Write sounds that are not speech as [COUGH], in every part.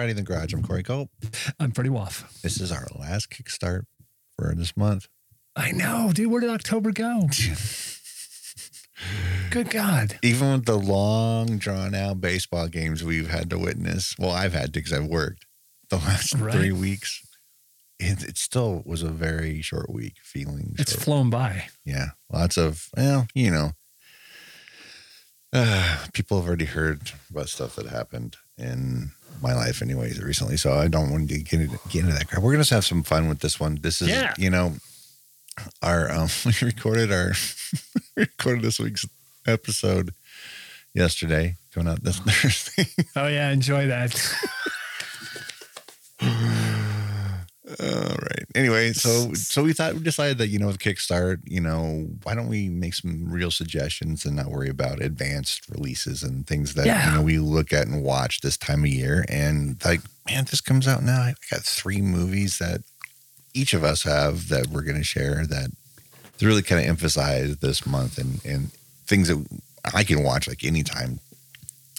Karate in the Garage. I'm Corey Cope. I'm Freddie Woff. This is our last kickstart for this month. I know, dude. Where did October go? [LAUGHS] Good God. Even with the long, drawn out baseball games we've had to witness, well, I've had to because I've worked the last Right. three weeks. It, it still was a very short week feeling. It's short. flown by. yeah, lots of, well, you know, uh, [SIGHS] people have already heard about stuff that happened in my life, anyways, recently. So I don't want to get into, get into that crap. We're gonna have some fun with this one. This is, Yeah. you know, our um, [LAUGHS] we recorded our [LAUGHS] recorded this week's episode yesterday, coming out this [LAUGHS] Thursday. Oh, yeah. Enjoy that. All right. Anyway, so so we thought we decided that you know with Kickstart, you know, why don't we make some real suggestions and not worry about advanced releases and things that Yeah. you know we look at and watch this time of year. And like, man, this comes out now. I got three movies that each of us have that we're going to share that really kind of emphasize this month and and things that I can watch like anytime.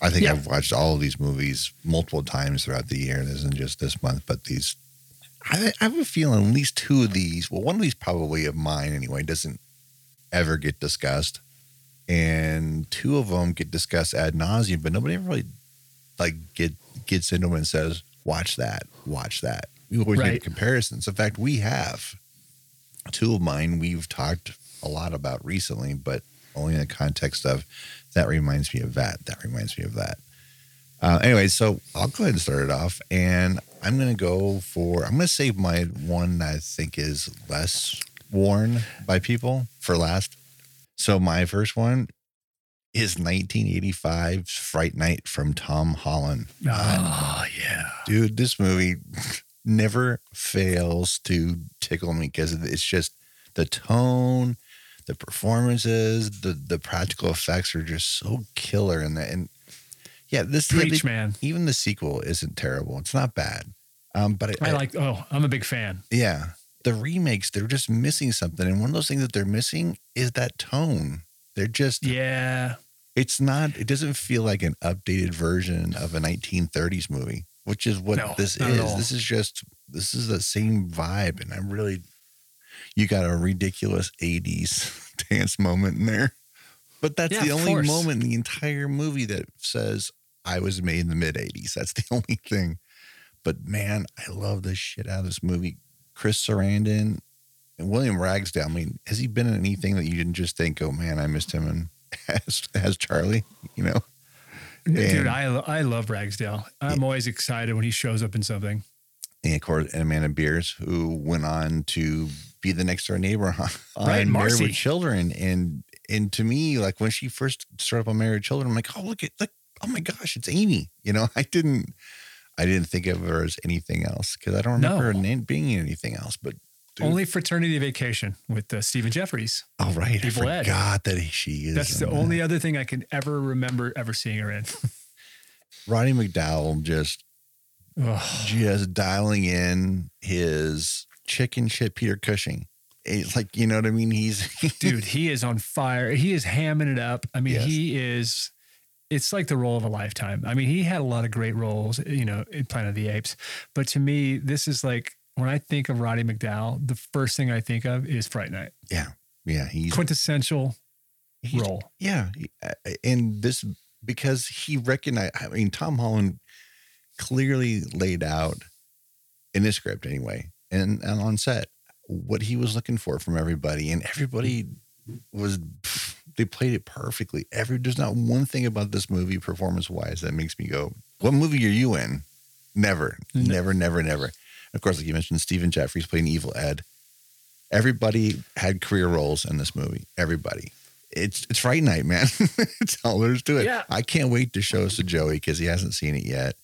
I think Yeah. I've watched all of these movies multiple times throughout the year. It isn't just this month, but these I, I have a feeling at least two of these, well, one of these probably of mine anyway, doesn't ever get discussed. And two of them get discussed ad nauseum, but nobody ever really like get gets into them and says, watch that, watch that. We always Right. make comparisons. In fact, we have two of mine we've talked a lot about recently, but only in the context of that reminds me of that. That reminds me of that. Uh, anyway, so I'll go ahead and start it off, and I'm going to go for I'm going to save my one that I think is less worn by people for last. So my first one is 1985's Fright Night from Tom Holland. Oh, yeah. Dude, this movie [LAUGHS] never fails to tickle me because it's just the tone, the performances, the the practical effects are just so killer in that. And yeah, this yeah, Preach, they- man. even the sequel isn't terrible. It's not bad. Um, but I like, oh, I'm a big fan. yeah, the remakes they're just missing something, and one of those things that they're missing is that tone. They're just Yeah. it's not it doesn't feel like an updated version of a 1930s movie which is what No, this is this is just this is the same vibe and i'm really you got a ridiculous 80s [LAUGHS] dance moment in there but that's Yeah, the only moment in the entire movie that says i was made in the mid 80s that's the [LAUGHS] only thing but man i love the shit out of this movie chris sarandon and william ragsdale i mean has he been in anything that you didn't just think oh man i missed him and [LAUGHS] as, as charlie you know Dude, I, I love Ragsdale. I'm always excited when he shows up in something. and of course and Amanda Bearse, who went on to be the next door neighbor [LAUGHS] on, Right, Married with Children. And and to me, like when she first started up on Married with Children, I'm like, oh look at look, oh my gosh, it's Amy. You know, [LAUGHS] I didn't I didn't think of her as anything else because I don't remember her No. name being anything else. But dude, Only Fraternity Vacation with uh, Stephen Geoffreys. oh right, I Evil Ed. forgot that she is. That's the that. only other thing I can ever remember ever seeing her in. [LAUGHS] Roddy McDowall just just dialing in his chicken shit Peter Cushing. It's like you know what I mean. He's [LAUGHS] Dude, he is on fire. He is hamming it up. I mean, Yes. he is. It's like the role of a lifetime. I mean, he had a lot of great roles, you know, in Planet of the Apes. But to me, this is like when I think of Roddy McDowall, the first thing I think of is Fright Night. yeah, yeah, he's Quintessential he's- role. Yeah, and this because he recognized. I mean, Tom Holland clearly laid out in his script anyway, and, and on set what he was looking for from everybody, and everybody was pff, they played it perfectly. Every there's not one thing about this movie performance wise that makes me go, "What movie are you in?" Never, No. never, never, never. Of course, like you mentioned, Stephen Geoffreys playing Evil Ed. Everybody had career roles in this movie. Everybody. It's it's Fright Night, man. [LAUGHS] it's all there's to it. Yeah. I can't wait to show us to Joey because he hasn't seen it yet.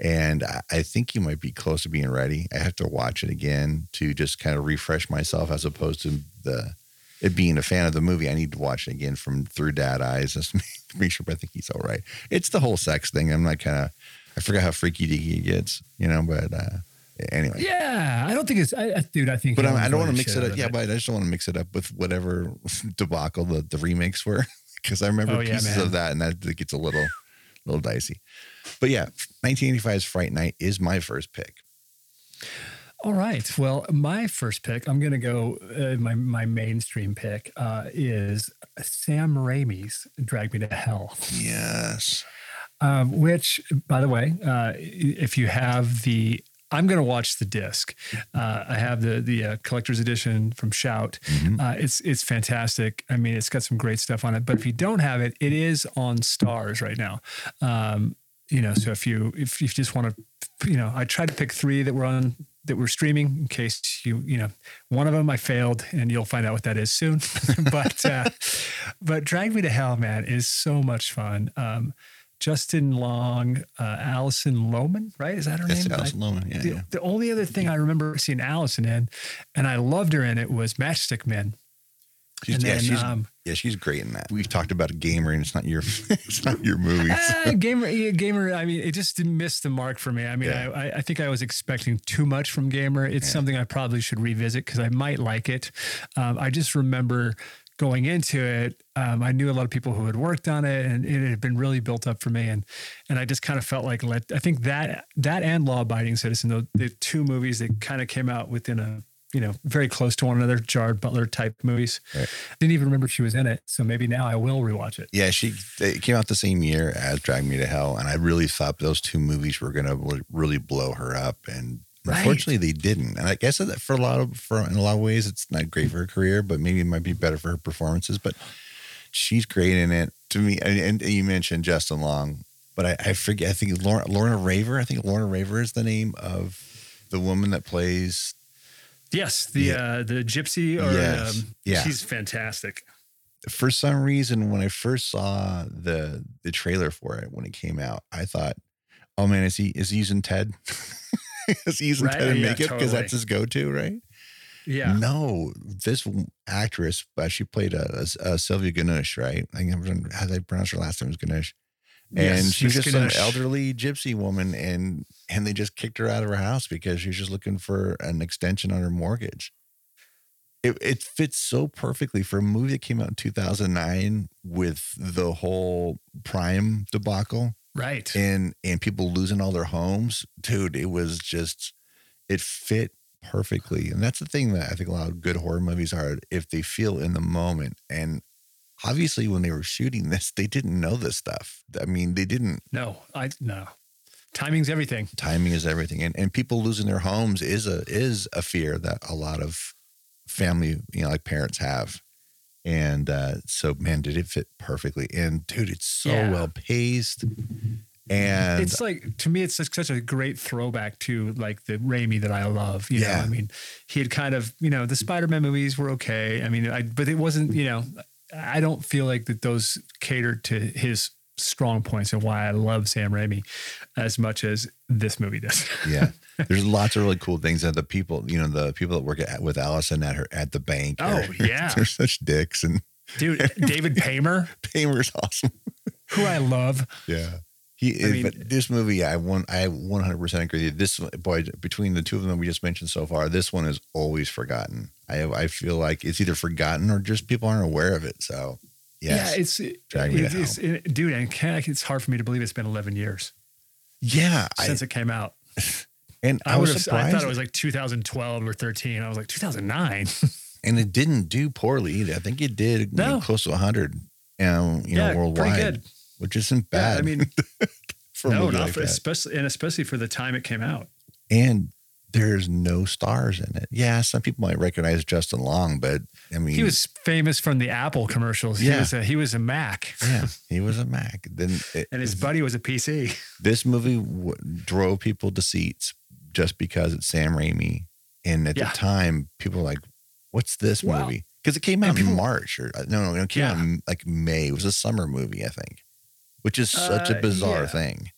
And I, I think he might be close to being ready. I have to watch it again to just kind of refresh myself as opposed to the it being a fan of the movie. I need to watch it again from through dad eyes just to make, [LAUGHS] sure I think he's all right. It's the whole sex thing. I'm not kind of I forgot how freaky deaky it gets, you know, but uh anyway. Yeah, I don't think it's, I, dude. I think, But I, I don't want to mix it up. Yeah, but I just don't want to mix it up with whatever [LAUGHS] debacle the, the remakes were. [LAUGHS] Because I remember Oh, yeah, pieces man. of that and that gets a little a little dicey. But yeah, 1985's Fright Night is my first pick. All right. Well, my first pick, I'm going to go. Uh, my my mainstream pick uh, is Sam Raimi's "Drag Me to Hell." Yes. Um, which, by the way, uh, if you have the, I'm going to watch the disc. Uh, I have the the uh, collector's edition from Shout. Mhm. Uh, it's it's fantastic. I mean, it's got some great stuff on it. But if you don't have it, it is on Starz right now. Um, you know, so if you if you just want to, you know, I tried to pick three that were on that we're streaming in case you you know one of them I failed and you'll find out what that is soon. [LAUGHS] but uh, but Drag Me to Hell, man, is so much fun. Um, Justin Long, uh, Alison Lohman, right? Is that her That's name? Alison Lohman. Yeah, the, yeah. the only other thing I remember seeing Alison in, and I loved her in it, was Matchstick Men. She's, and yeah, then, she's, um, yeah, she's great in that. We've talked about a gamer, and it's not your, [LAUGHS] it's not your [LAUGHS] movie. Ah, [LAUGHS] gamer, yeah, gamer. I mean, it just didn't miss the mark for me. I mean, Yeah. I, I, I think I was expecting too much from gamer. It's Yeah. something I probably should revisit because I might like it. Um, I just remember going into it. Um, I knew a lot of people who had worked on it, and it had been really built up for me. And and I just kind of felt like let. I think that that and Law Abiding Citizen, the, the two movies that kind of came out within a you know very close to one another, Gerard Butler type movies. Right. Didn't even remember she was in it, so maybe now I will rewatch it. Yeah, she it came out the same year as Drag Me to Hell, and I really thought those two movies were going to really blow her up, and Right. unfortunately they didn't. And I guess that for a lot of for in a lot of ways it's not great for her career, but maybe it might be better for her performances. But she's great in it. To me, and, and you mentioned Justin Long, but I, I forget. I think Lorna, Lorna Raver. I think Lorna Raver is the name of the woman that plays. Yes, the Yeah. uh, the gypsy or Yes. um, Yeah. she's fantastic. For some reason, when I first saw the the trailer for it when it came out, I thought, "Oh man, is he is he using Ted? [LAUGHS] is he using Right, Ted in yeah, makeup because totally. that's his go to, right?" Yeah, No, this actress, uh, she played a, a, a Sylvia Ganush, right? I think I'm- how did I pronounce her last name was Ganush. And Yes, she was just some elderly gypsy woman, and and they just kicked her out of her house because she was just looking for an extension on her mortgage. It it fits so perfectly for a movie that came out in 2009 with the whole Prime debacle right. and and people losing all their homes. Dude it was just it fit perfectly. And that's the thing that i think a lot of good horror movies are if they feel in the moment. And obviously when they were shooting this they didn't know this stuff i mean they didn't no, I no. Timing's everything. timing is everything and and people losing their homes is a is a fear that a lot of family you know like parents have and uh so man did it fit perfectly and dude it's so Yeah. well paced and it's like to me, it's such, such a great throwback to like the Raimi that I love. You Yeah. know, I mean, he had kind of you know the Spider-Man movies were okay. I mean, I but it wasn't you know I don't feel like that those cater to his strong points and why I love Sam Raimi as much as this movie does. [LAUGHS] yeah there's lots of really cool things that the people you know the people that work at, with allison at her at the bank Oh, are- yeah. [LAUGHS] they're such dicks and Dude, David Paymer, [LAUGHS] Paymer's awesome who I love. yeah he I mean- this movie i want i 100% agree this boy between the two of them we just mentioned so far this one is always forgotten i have, i feel like it's either forgotten or just people aren't aware of it so yes Yeah, it's Drag it- it's it- dude, and it's hard for me to believe it's been 11 years yeah I, since it came out. [LAUGHS] and I, i, was surprised I thought it was like 2012 or 13. I was like 2009. [LAUGHS] and it didn't do poorly either i think it did No. close to 100 um, you know Yeah, pretty worldwide good. Which isn't Yeah, bad I mean, [LAUGHS] for no, not like for, especially and especially for the time it came out. and there's no stars in it. Yeah, some people might recognize Justin Long, but I mean, He was famous from the Apple commercials. He Yeah. was a he was a Mac, yeah, [LAUGHS] he was a Mac. Then it, and his buddy was a PC. this movie w- drove people to seats just because it's Sam Raimi, and at Yeah. the time, people were like, "What's this movie?" Because it came out people- in March or uh, no, no, it came out in like May. It was a summer movie, I think, which is such a Uh, bizarre yeah. thing.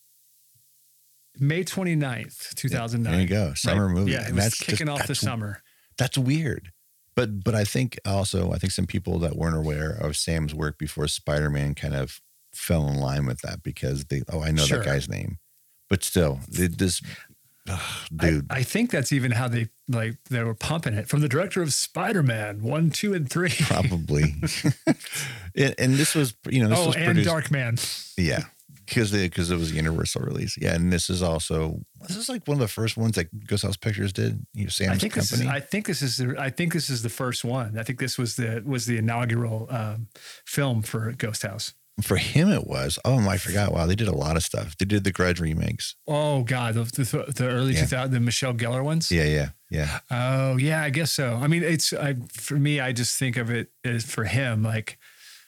May 29th, 2009. There you go, summer Right. movie, Yeah, it and was that's kicking just- off the summer. that's weird. But but I think also I think some people that weren't aware of Sam's work before Spider Man kind of fell in line with that because they oh I know Sure. that guy's name, but still it, this ugh, I- dude I, think that's even how they like they were pumping it from the director of Spider-Man one, two, and three. probably [LAUGHS] and, and this was you know this oh, was and produced Darkman. yeah because because it was a Universal release. Yeah, and this is also this is like one of the first ones that Ghost House Pictures did. You know, Sam's I think company. this is. I think this is. The, I think this is the first one. I think this was the was the inaugural um, film for Ghost House. For him, it was. Oh, I forgot. Wow, they did a lot of stuff. They did the Grudge remakes. Oh God, the the, the early Yeah. 2000 the Michelle Gellar ones. Yeah, yeah, yeah. Oh yeah, I guess so. I mean, it's I for me. I just think of it as for him like.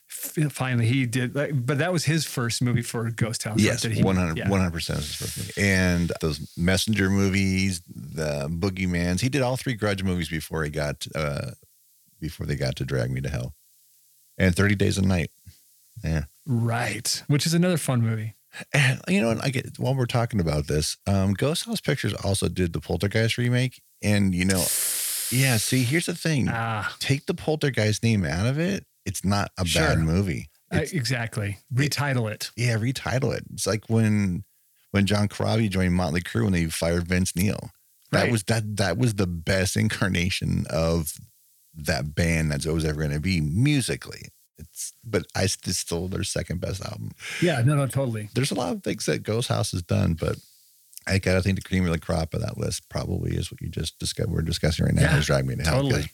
Finally, he did, like, but that was his first movie for Ghost House. Yes, that he- 100 yeah. percent is his first movie. And those Messenger movies, the Boogeymans. He did all three Grudge movies before he got uh before they got to Drag Me to Hell, and Thirty Days a Night. Yeah. Right, which is another fun movie. And you know, what, I get while we're talking about this, um, Ghost House Pictures also did the Poltergeist remake, and you know, yeah. See, here's the thing: Ah, take the Poltergeist name out of it, it's not a Sure. bad movie. It's, exactly. Retitle it. yeah, retitle it. It's like when when John Corabi joined Motley Crue and they fired Vince Neil. That Right. was that that was the best incarnation of that band that's always ever going to be musically. It's but I it's still their second best album. Yeah, no, no, totally. there's a lot of things that Ghost House has done, but I gotta think the cream of the crop of that list probably is what you just discussed. We're discussing right now Yeah, is Drag Me to Hell. totally.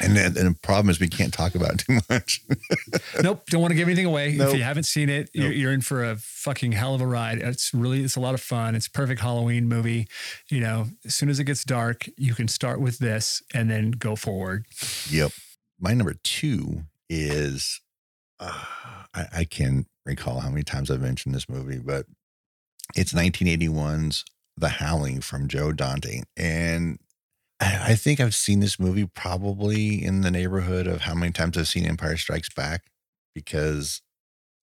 And then and the problem is we can't talk about it too much. [LAUGHS] nope, don't want to give anything away. Nope. If you haven't seen it, you're, Nope. you're in for a fucking hell of a ride. It's really, it's a lot of fun. It's a perfect Halloween movie. You know, as soon as it gets dark, you can start with this and then go forward. yep. My number two is uh, I, I can't recall how many times I've mentioned this movie, but it's 1981's The Howling from Joe Dante. And I I think I've seen this movie probably in the neighborhood of how many times I've seen Empire Strikes Back because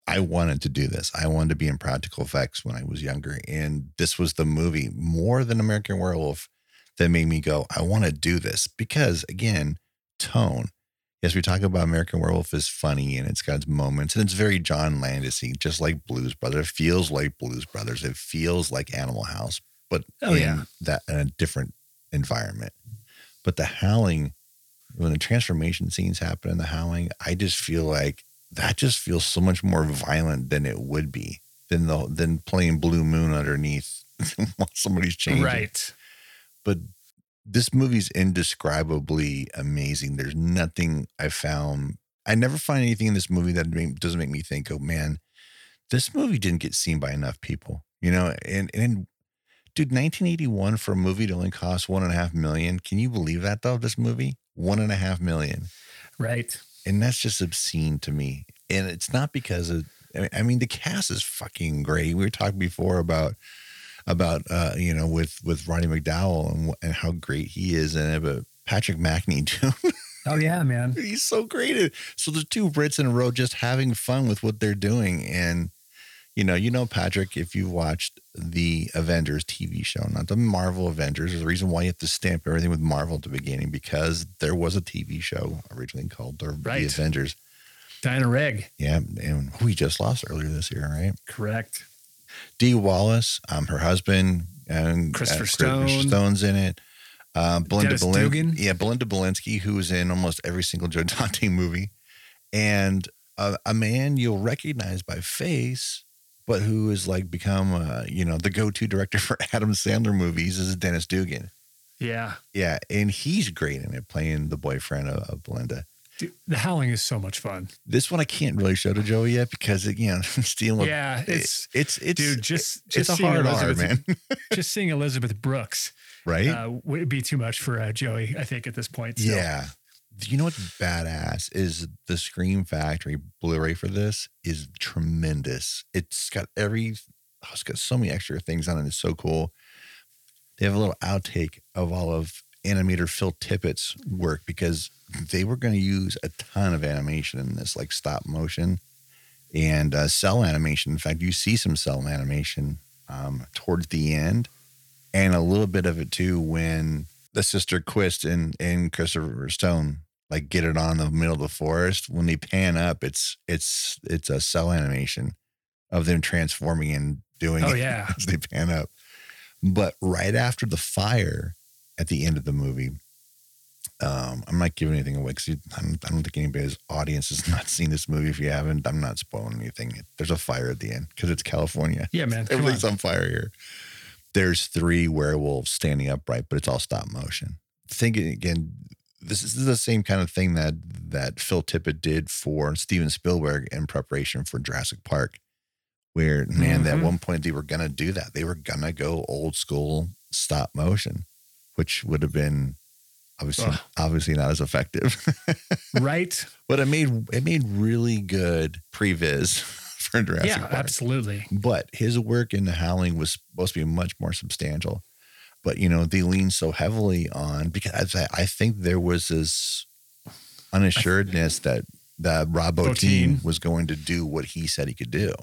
I wanted to do this. I wanted to be in practical effects when I was younger. And this was the movie more than American Werewolf that made me go, I want to do this because, again, tone. Yes, we talk about American Werewolf is funny and it's got its moments and it's very John Landisy, just like Blues Brothers. It feels like Blues Brothers. It feels like Animal House, but Oh, in yeah. that in a different environment. But the howling, when the transformation scenes happen in the howling, I just feel like that just feels so much more violent than it would be than the than playing Blue Moon underneath [LAUGHS] while somebody's changing. Right. But this movie's indescribably amazing. There's nothing I found. I never find anything in this movie that doesn't make me think, oh man, this movie didn't get seen by enough people. You know, and and dude, 1981 for a movie to only cost one and a half million. Can you believe that though? This movie, one and a half million, Right. and that's just obscene to me. And it's not because of. I mean, I mean, the cast is fucking great. We were talking before about about uh, you know with with Roddy McDowall and and how great he is in it, but Patrick Macnee [LAUGHS] too. Oh yeah, man. [LAUGHS] He's so great. So the two Brits in a row just having fun with what they're doing. And, you know, you know, Patrick, if you watched the Avengers TV show, not the Marvel Avengers, there's a reason why you have to stamp everything with Marvel at the beginning because there was a TV show originally called the, Right. the Avengers. Diana Rigg. Yeah. And we just lost earlier this year, right? Correct. Dee Wallace, um, her husband, and Christopher uh, Stone. Stone's in it. Um, Belinda Belin- yeah, Belinda Balaski, who is in almost every single [LAUGHS] Joe Dante movie, and a, a man you'll recognize by face, but who has like become, uh, you know, the go-to director [LAUGHS] for Adam Sandler movies is Dennis Dugan. Yeah. Yeah, and he's great in it, playing the boyfriend of, of Belinda. Dude, the Howling is so much fun. This one I can't really show to Joey yet because again, [LAUGHS] stealing. yeah, it's it's it's dude. Just it's just a hard R, man. [LAUGHS] just seeing Elizabeth Brooks right? uh, would be too much for uh, Joey. I think at this point. still. Yeah. You know what's badass is the Scream Factory Blu-ray for this is tremendous. It's got every oh, it's got so many extra things on it. It's so cool. They have a little outtake of all of animator Phil Tippett's work because they were going to use a ton of animation in this, like stop motion and uh, cell animation. In fact, you see some cell animation um, towards the end, and a little bit of it too when the sister Quist and and Christopher Stone like get it on the middle of the forest. When they pan up, it's it's it's a cell animation of them transforming and doing Oh it [LAUGHS] yeah. as they pan up. But right after the fire at the end of the movie, Um, I'm not giving anything away because I don't, I don't think anybody's audience has [LAUGHS] not seen this movie. If you haven't, I'm not spoiling anything. There's a fire at the end because it's California. Yeah, man. [LAUGHS] Everything's on. on fire here. There's three werewolves standing upright, but it's all stop motion. Thinking again, this is the same kind of thing that that Phil Tippett did for Steven Spielberg in preparation for Jurassic Park. Where man, at Mhm. one point they were gonna do that. They were gonna go old school stop motion, which would have been obviously Ugh. obviously not as effective. [LAUGHS] right? but it made it made really good previs [LAUGHS] for Jurassic yeah, Park. absolutely. But his work in The Howling was supposed to be much more substantial. But you know, they leaned so heavily on because I, I think there was this unassuredness that that Rob Bottin was going to do what he said he could do.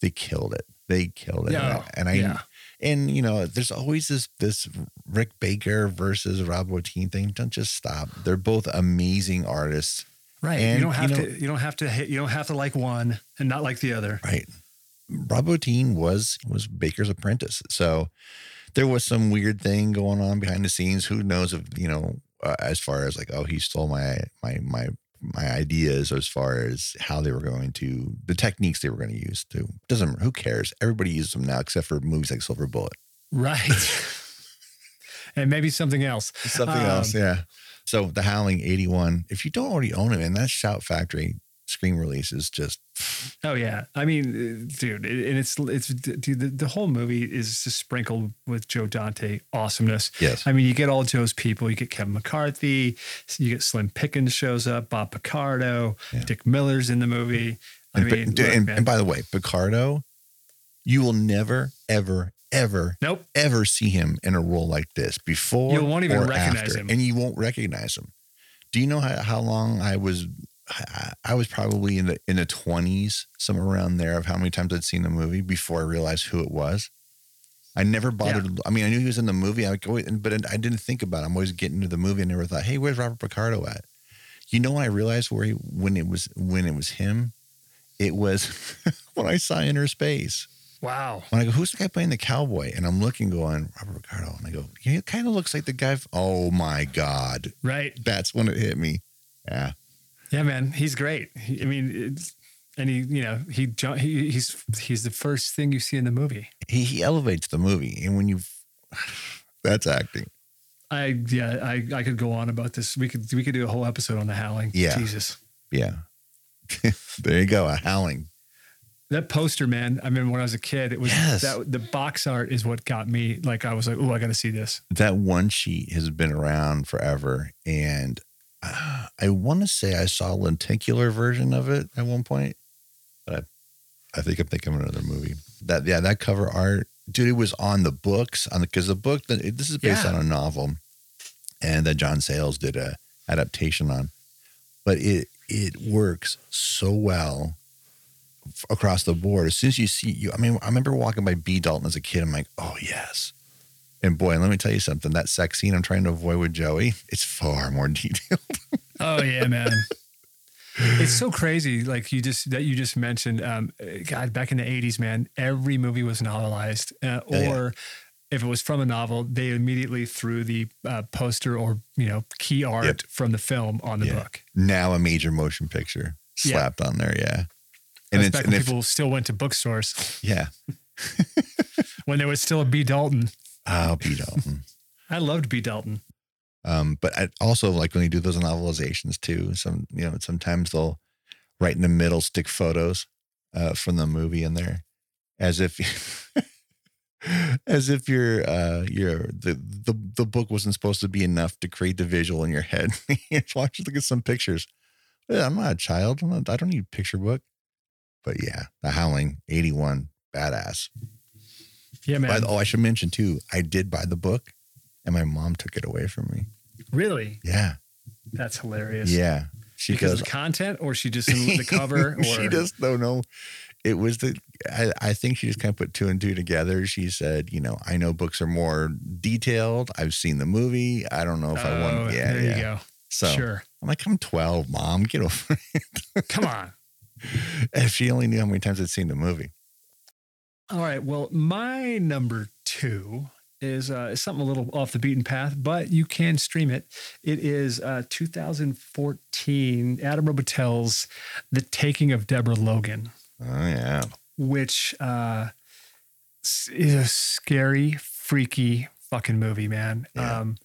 They killed it. They killed it. Yeah, and I yeah. And you know, there's always this this Rick Baker versus Rob Bottin thing. Don't just stop. They're both amazing artists. Right. And, you don't have you know- to. You don't have to hit. You don't have to like one and not like the other. Right. Rob Bottin was was Baker's apprentice, so there was some weird thing going on behind the scenes. Who knows if you know, uh, as far as like, oh, he stole my my my my ideas as far as how they were going to the techniques they were going to use. To doesn't who cares? Everybody uses them now, except for movies like Silver Bullet. Right. [LAUGHS] and maybe something else. Something Um, else, yeah. So the Howling eighty one. If you don't already own it, and that Shout Factory Scream release is just Oh yeah. I mean, uh, dude, and it's it's dude. The, the whole movie is just sprinkled with Joe Dante awesomeness. yes. I mean, you get all Joe's people. You get Kevin McCarthy. You get Slim Pickens shows up. Bob Picardo. Yeah. Dick Miller's in the movie. I And, mean, and, look, and, and by the way, Picardo, you will never, ever, ever, nope. ever see him in a role like this before. You won't even or recognize after, him. and you won't recognize him. Do you know how, how long I was? I, I was probably in the in the twenties, somewhere around there, of how many times I'd seen the movie before I realized who it was. I never bothered. I mean, I knew he was in the movie. Oh, I would go, but I didn't think about. it. I'm always getting to the movie. I never thought, "Hey, where's Robert Picardo at?" You know, when I realized where he when it was when it was him, it was [LAUGHS] when I saw Inner Space. Wow. When I go, who's the guy playing the cowboy? And I'm looking, going, Robert Picardo. And I go, yeah, it kind of looks like the guy. f- oh my God. Right. That's when it hit me. Yeah. Yeah, man. He's great. He, I mean, it's, and he, you know, he, he he's he's the first thing you see in the movie. He, he elevates the movie. And when you, [SIGHS] that's acting. I yeah, I I could go on about this. We could we could do a whole episode on the Howling. Yeah. Jesus. Yeah. [LAUGHS] there you go. A howling. That poster, man. I remember when I was a kid, it was Yes. that the box art is what got me. Like I was like, oh, I got to see this. That one sheet has been around forever. And uh, [SIGHS] I want to say I saw a lenticular version of it at one point. But I, I think I'm thinking of another movie. That, yeah, that cover art, dude, it was on the books on the, cause the book that this is based Yeah. on a novel and that John Sayles did a adaptation on, but it, it works so well across the board. As soon as you see you, I mean, I remember walking by B Dalton as a kid. I'm like, oh yes. And boy, let me tell you something. That sex scene I'm trying to avoid with Joey, it's far more [LAUGHS] detailed. Oh yeah, man. it's so crazy. Like you just that you just mentioned. Um, God, back in the '80s, man, every movie was novelized, uh, or Yeah, yeah. if it was from a novel, they immediately threw the uh, poster or you know key art Yep. from the film on the Yeah. book. now a major motion picture Yeah. slapped on there. Yeah. And That's it's, back and when if, people still went to bookstores yeah. [LAUGHS] when there was still a B. Dalton. Oh, B Dalton. [LAUGHS] I loved B. Dalton. Um, but I also like when they do those novelizations too. Some, you know, sometimes they'll right in the middle stick photos uh, from the movie in there, as if, [LAUGHS] as if your uh, your the, the the book wasn't supposed to be enough to create the visual in your head. [LAUGHS] Watch, look at some pictures. I'm not a child. I'm not, I don't need a picture book. But yeah, The Howling, eighty one, badass. Yeah, man. The, oh, I should mention too. I did buy the book, and my mom took it away from me. really, Yeah, that's hilarious. yeah. She because goes, of the content, or she just didn't the [LAUGHS] cover, or she just don't know. It was the. I, I think she just kind of put two and two together. She said, "You know, I know books are more detailed. I've seen the movie. I don't know if I Oh, want." Yeah, there yeah. you go. So Sure. I'm like, I'm 12, mom. Get over. It. Come on. [LAUGHS] if she only knew how many times I'd seen the movie. All right. Well, my number two is uh, is something a little off the beaten path, but you can stream it. It is uh, 2014 Adam Robitel The Taking of Deborah Logan, Oh yeah. which uh, is a scary, freaky fucking movie, man. Yeah. Um,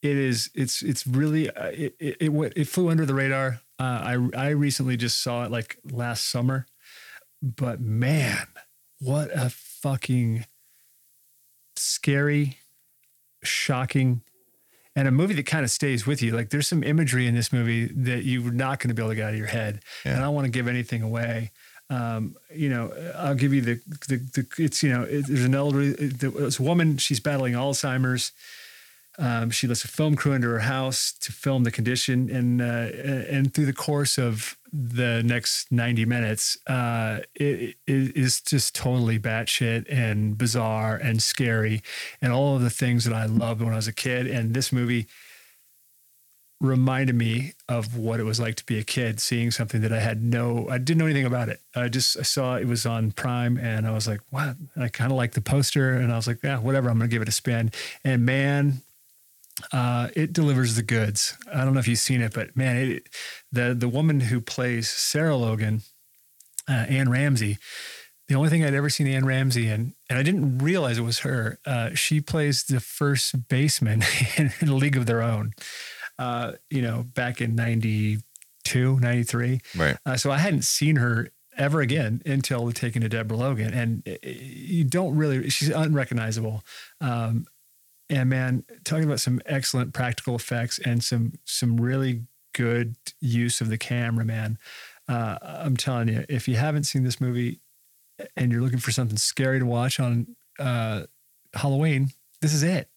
it is. It's. It's really. Uh, it, it. It. It flew under the radar. Uh, I. I recently just saw it like last summer, but man, what a fucking scary, shocking, and a movie that kind of stays with you. Like there's some imagery in this movie that you're not going to be able to get out of your head. Yeah. And I don't want to give anything away. Um, you know, I'll give you the the, the it's you know, it, there's an elderly there's a woman. She's battling Alzheimer's. Um, she lets a film crew into her house to film the condition, and uh, and through the course of the next ninety minutes, uh, it, it is just totally batshit and bizarre and scary, and all of the things that I loved when I was a kid. And this movie reminded me of what it was like to be a kid, seeing something that I had no, I didn't know anything about it. I just I saw it was on Prime, and I was like, what? I kind of liked the poster, and I was like, yeah, whatever. I'm gonna give it a spin. And man, uh, it delivers the goods. I don't know if you've seen it, but man, it, the the woman who plays Sarah Logan, uh, Anne Ramsay, the only thing I'd ever seen Anne Ramsay in, and I didn't realize it was her. Uh, she plays the first baseman in, [LAUGHS] in a League of Their Own. Uh, you know, back in 92, 93. Right. Uh, so I hadn't seen her ever again until taking to Deborah Logan, and uh, you don't really. She's unrecognizable. Um, and man, talking about some excellent practical effects and some some really good use of the camera, man. Uh, I'm telling you, if you haven't seen this movie and you're looking for something scary to watch on uh, Halloween, this is it.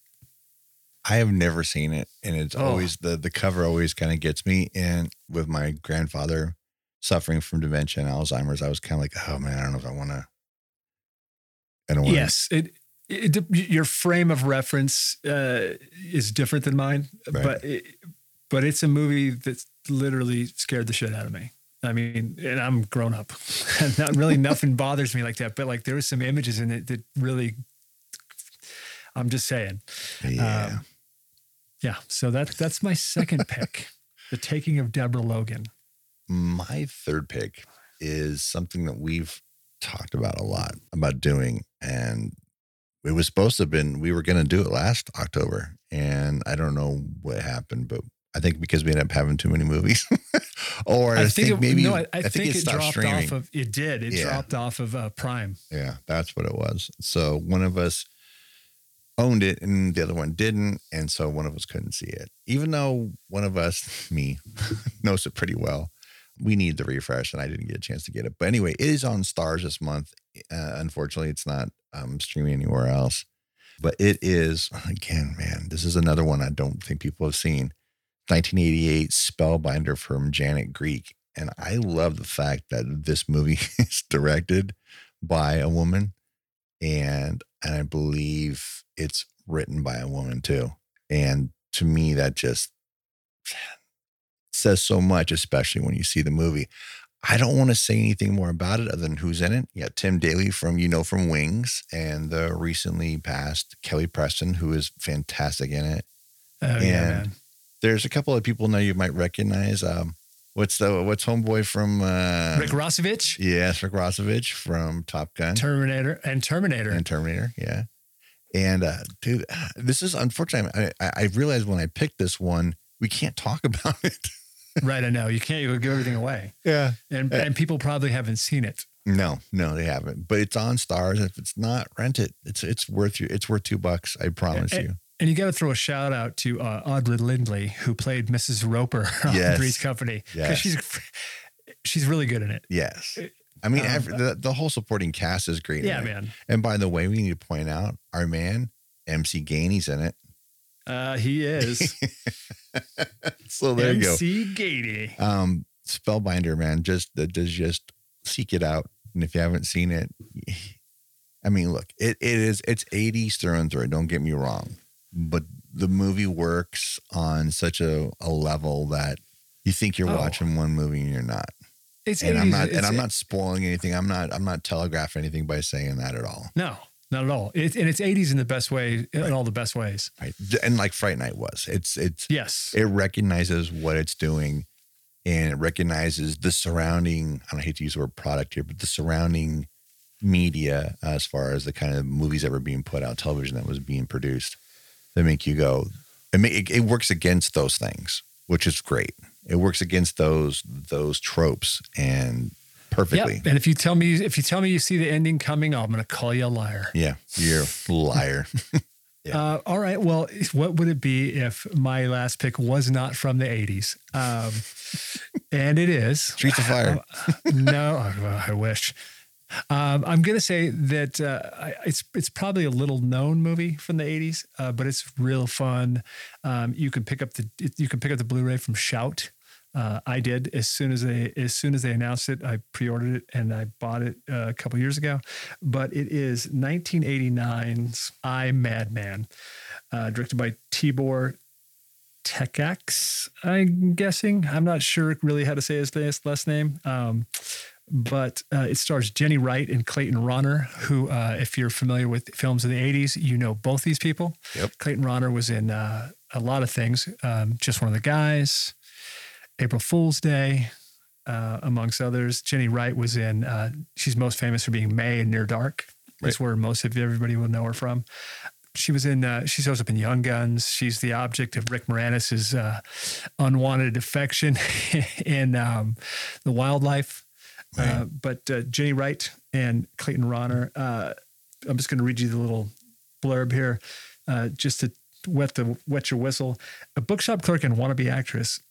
I have never seen it, and it's Oh. always the the cover always kind of gets me. And with my grandfather suffering from dementia and Alzheimer's, I was kind of like, oh man, I don't know if I want to. I don't want. Yes, it, it your frame of reference uh, is different than mine, Right. but it, but it's a movie that literally scared the shit out of me. I mean, and I'm grown up, [LAUGHS] and not really nothing [LAUGHS] bothers me like that. But like there was some images in it that really, I'm just saying, Yeah. Um, yeah. So that that's my second [LAUGHS] pick, the taking of Deborah Logan. My third pick is something that we've talked about a lot about doing, and it was supposed to have been we were going to do it last October, and I don't know what happened, but I think because we ended up having too many movies, [LAUGHS] or I, think, it, maybe no, I, I I think, it it, dropped streaming. off of it did it Yeah. dropped off of uh, Prime. Yeah, that's what it was. So one of us owned it and the other one didn't. And so one of us couldn't see it. Even though one of us, [LAUGHS] me, [LAUGHS] knows it pretty well, we need the refresh and I didn't get a chance to get it. But anyway, it is on Starz this month. Uh, unfortunately, it's not um, streaming anywhere else. But it is, [SIGHS] again, man, this is another one I don't think people have seen. 1988 Spellbinder from Janet Greek. And I love the fact that this movie [LAUGHS] is directed by a woman and and I believe it's written by a woman too. And to me that just [SIGHS] says so much especially when you see the movie. I don't want to say anything more about it other than who's in it. Yeah, Tim Daly from you know from Wings and the recently passed Kelly Preston who is fantastic in it. Oh, yeah, And- man. There's a couple of people now you might recognize um what's the what's homeboy from uh Rick Rossovich, Yes, Rick Rossovich from Top Gun Terminator, and Terminator. and Terminator. Yeah. And uh, dude, this is unfortunate. I, I realized when I picked this one, we can't talk [LAUGHS] about it. Right, I know. You can't you give everything away. Yeah. And, and people probably haven't seen it. No, no, they haven't. But it's on Starz. If it's not, rent it. It's it's worth you. It's worth two bucks. I promise And- you. And you got to throw a shout out to uh, Audra Lindley, who played Mrs. Roper [LAUGHS] on Yes. Three's Company. Because Yes. she's she's really good in it. Yes. I mean, Um, every, the, the whole supporting cast is great. Yeah, man. And by the way, we need to point out our man, MC Gainey's in it. Uh, he is. [LAUGHS] So there you go. MC Gainey. Um, Spellbinder, man, just uh, just just seek it out. And if you haven't seen it, [LAUGHS] I mean, look, it, it is it's 80s through and through. Don't get me wrong, but the movie works on such a, a level that you think you're Oh. watching one movie and you're not. It's And I'm 80s, not and I'm not spoiling anything. I'm not I'm not telegraphing anything by saying that at all. No, not at all. It, and it's 80s in the best way, in all the best ways. Right. And like Fright Night was. It's it's Yes. it recognizes what it's doing and it recognizes the surrounding I don't hate to use the word product here, but the surrounding media as far as the kind of movies that were being put out, television that was being produced that make you go it, ma- it, it works against those things, which is great. It works against those those tropes and perfectly. Yep. And if you tell me if you tell me you see the ending coming, I'm going to call you a liar. Yeah, you're a liar. [LAUGHS] [LAUGHS] Yeah. Uh, all right. Well, what would it be if my last pick was not from the 80s? Um, [LAUGHS] and it is. Streets of Fire. no, I, I wish. Um, I'm gonna say that uh, it's it's probably a little known movie from the 80s, uh, but it's real fun. Um, you can pick up the you can pick up the Blu-ray from Shout. Uh, I did as soon as they as soon as they announced it. I pre-ordered it and I bought it uh, a couple years ago. But it is 1989's I Madman, uh, directed by Tibor Takács, I'm guessing. I'm not sure really how to say his last last name. Um, but uh, it stars Jenny Wright and Clayton Rohner, who, uh, if you're familiar with films of the 80s, you know both these people. Yep. Clayton Rohner was in uh, a lot of things, um, just one of the guys, April Fool's Day, uh, amongst others. Jenny Wright was in, uh, she's most famous for being May in Near Dark. That's where most of everybody will know her from. She was in, uh, she shows up in Young Guns. She's the object of Rick Moranis's uh, unwanted affection [LAUGHS] in um, The Wildlife. Uh, but uh, Jenny Wright and Clayton Rohner, uh, I'm just going to read you the little blurb here, uh, just to wet the wet your whistle. A bookshop clerk and wannabe actress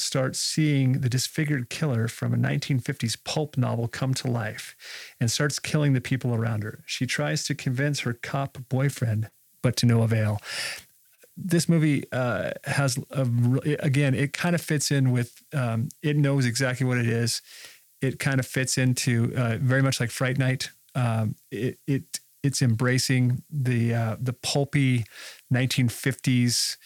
starts seeing the disfigured killer from a 1950s pulp novel come to life and starts killing the people around her. She tries to convince her cop boyfriend, but to no avail. This movie uh, has a, again, it kind of fits in with. Um, it knows exactly what it is. It kind of fits into uh, very much like Fright Night. Um, it it it's embracing the uh, the pulpy 1950s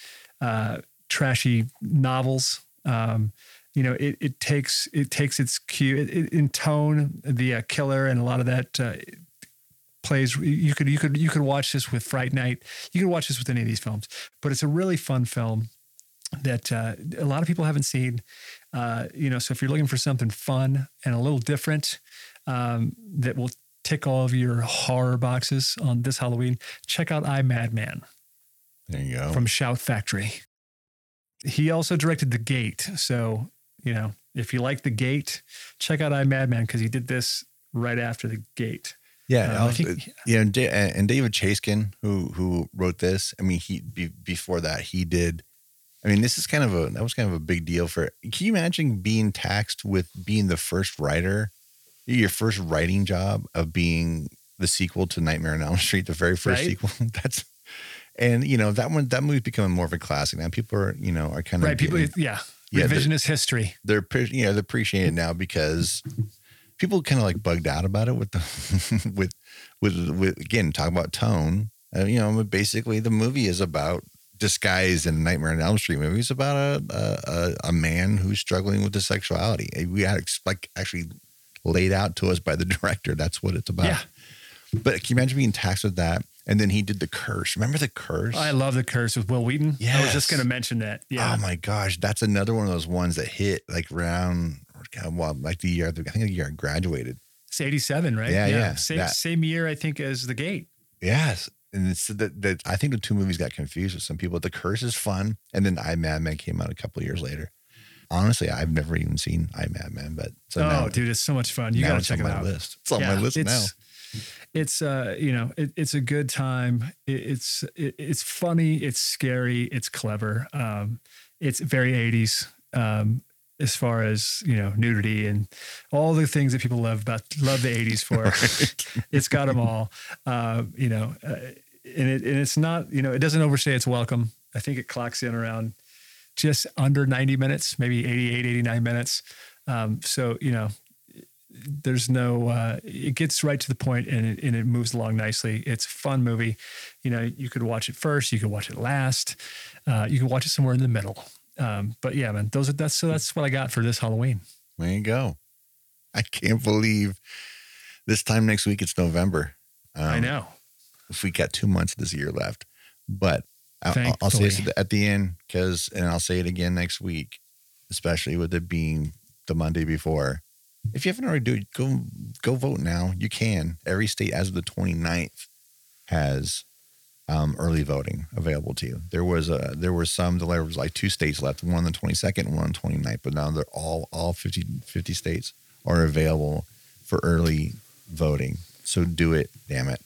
uh, trashy novels. Um, you know, it, it takes it takes its cue it, it, in tone. The uh, killer and a lot of that uh, plays. You could you could you could watch this with Fright Night. You could watch this with any of these films, but it's a really fun film that uh, a lot of people haven't seen. Uh, you know, so if you're looking for something fun and a little different um, that will tick all of your horror boxes on this Halloween, check out I Madman There you go. from Shout Factory. He also directed The Gate. So, you know, if you like The Gate, check out I Madman because he did this right after The Gate. Yeah, Um, think- yeah, and, and David Chaskin, who who wrote this. I mean, he be, before that he did. I mean, this is kind of a that was kind of a big deal for. Can you imagine being taxed with being the first writer, your first writing job of being the sequel to Nightmare on Elm Street, the very first Right. sequel? [LAUGHS] That's and you know that one that movie's becoming more of a classic now. People are you know are kind of Right. People, getting- yeah. Yeah, the- Revisionist history. they're you know they're appreciating it now because people kind of like bugged out about it with the [LAUGHS] with with with again talking about tone. Uh, you know, basically the movie is about disguise in Nightmare on Elm Street movie. It's about a a, a, man who's struggling with his sexuality. We had like actually laid out to us by the [LAUGHS] director. That's what it's about. Yeah. But can you imagine being taxed with that? And then he did the curse. Remember the curse? I love the curse with Wil Wheaton. Yeah, I was just going to mention that. Yeah. Oh my gosh, that's another one of those ones that hit like around well, like the year I think the year I graduated. it's 87, right? Yeah, yeah, Same, that- same year, I think, as The Gate. Yes. And it's that, that I think the two movies got confused with some people. The Curse is fun, and then I Madman came out a couple of years later. Honestly, I've never even seen I Madman, but so oh, now, dude, it's so much fun. You got to it's check on it my out. list. It's on my Yeah, list now. It's, uh, you know, it, it's a good time. It, it's it, it's funny. It's scary. It's clever. Um, it's very 80s. Um, as far as you know, nudity and all the things that people love about love the 80s [LAUGHS] for. it's got them all. Uh, you know, uh, and it and it's not you know it doesn't overstay its welcome. I think it clocks in around just under 90 minutes, maybe 88, 89 minutes. Um, so you know, there's no uh, it gets right to the point and it, and it moves along nicely it's a fun movie you know you could watch it first you could watch it last uh, you can watch it somewhere in the middle um, but yeah man those are that's so that's what i got for this halloween There you go. I can't believe this time next week it's November. Um, i know if we got two months of this year left. But I'll, I'll say it at the end because, and I'll say it again next week, especially with it being the Monday before. If you haven't already do it, go go vote now. You can. Every state as of the 29th has um, early voting available to you. There was a there were some there was like two states left, one on the 22nd, one on the 29th, but now they're all all 50, 50 states are available for early voting. So do it, damn it.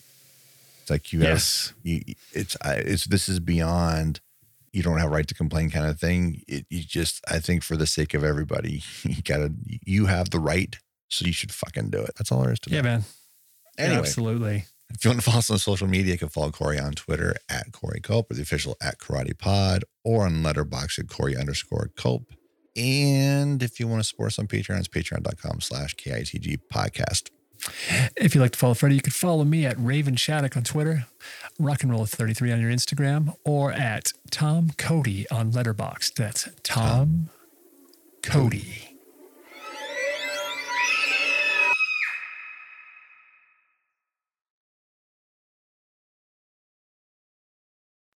It's like you yes. have you, it's it's this is beyond you don't have a right to complain kind of thing. It, you just I think for the sake of everybody, [LAUGHS] you gotta you have the right, so you should fucking do it. That's all there is to it. Yeah, man. Anyway, absolutely. If you want to follow us on social media, you can follow Corey on Twitter at Corey Culp or the official at Karate Pod or on Letterboxd at Corey underscore Culp. And if you want to support us on Patreon, it's patreon.com slash KITG podcast. If you'd like to follow Freddie, you can follow me at Raven Shattuck on Twitter, Rock and Roll 33 on your Instagram, or at Tom Cody on Letterboxd. That's Tom, Tom Cody.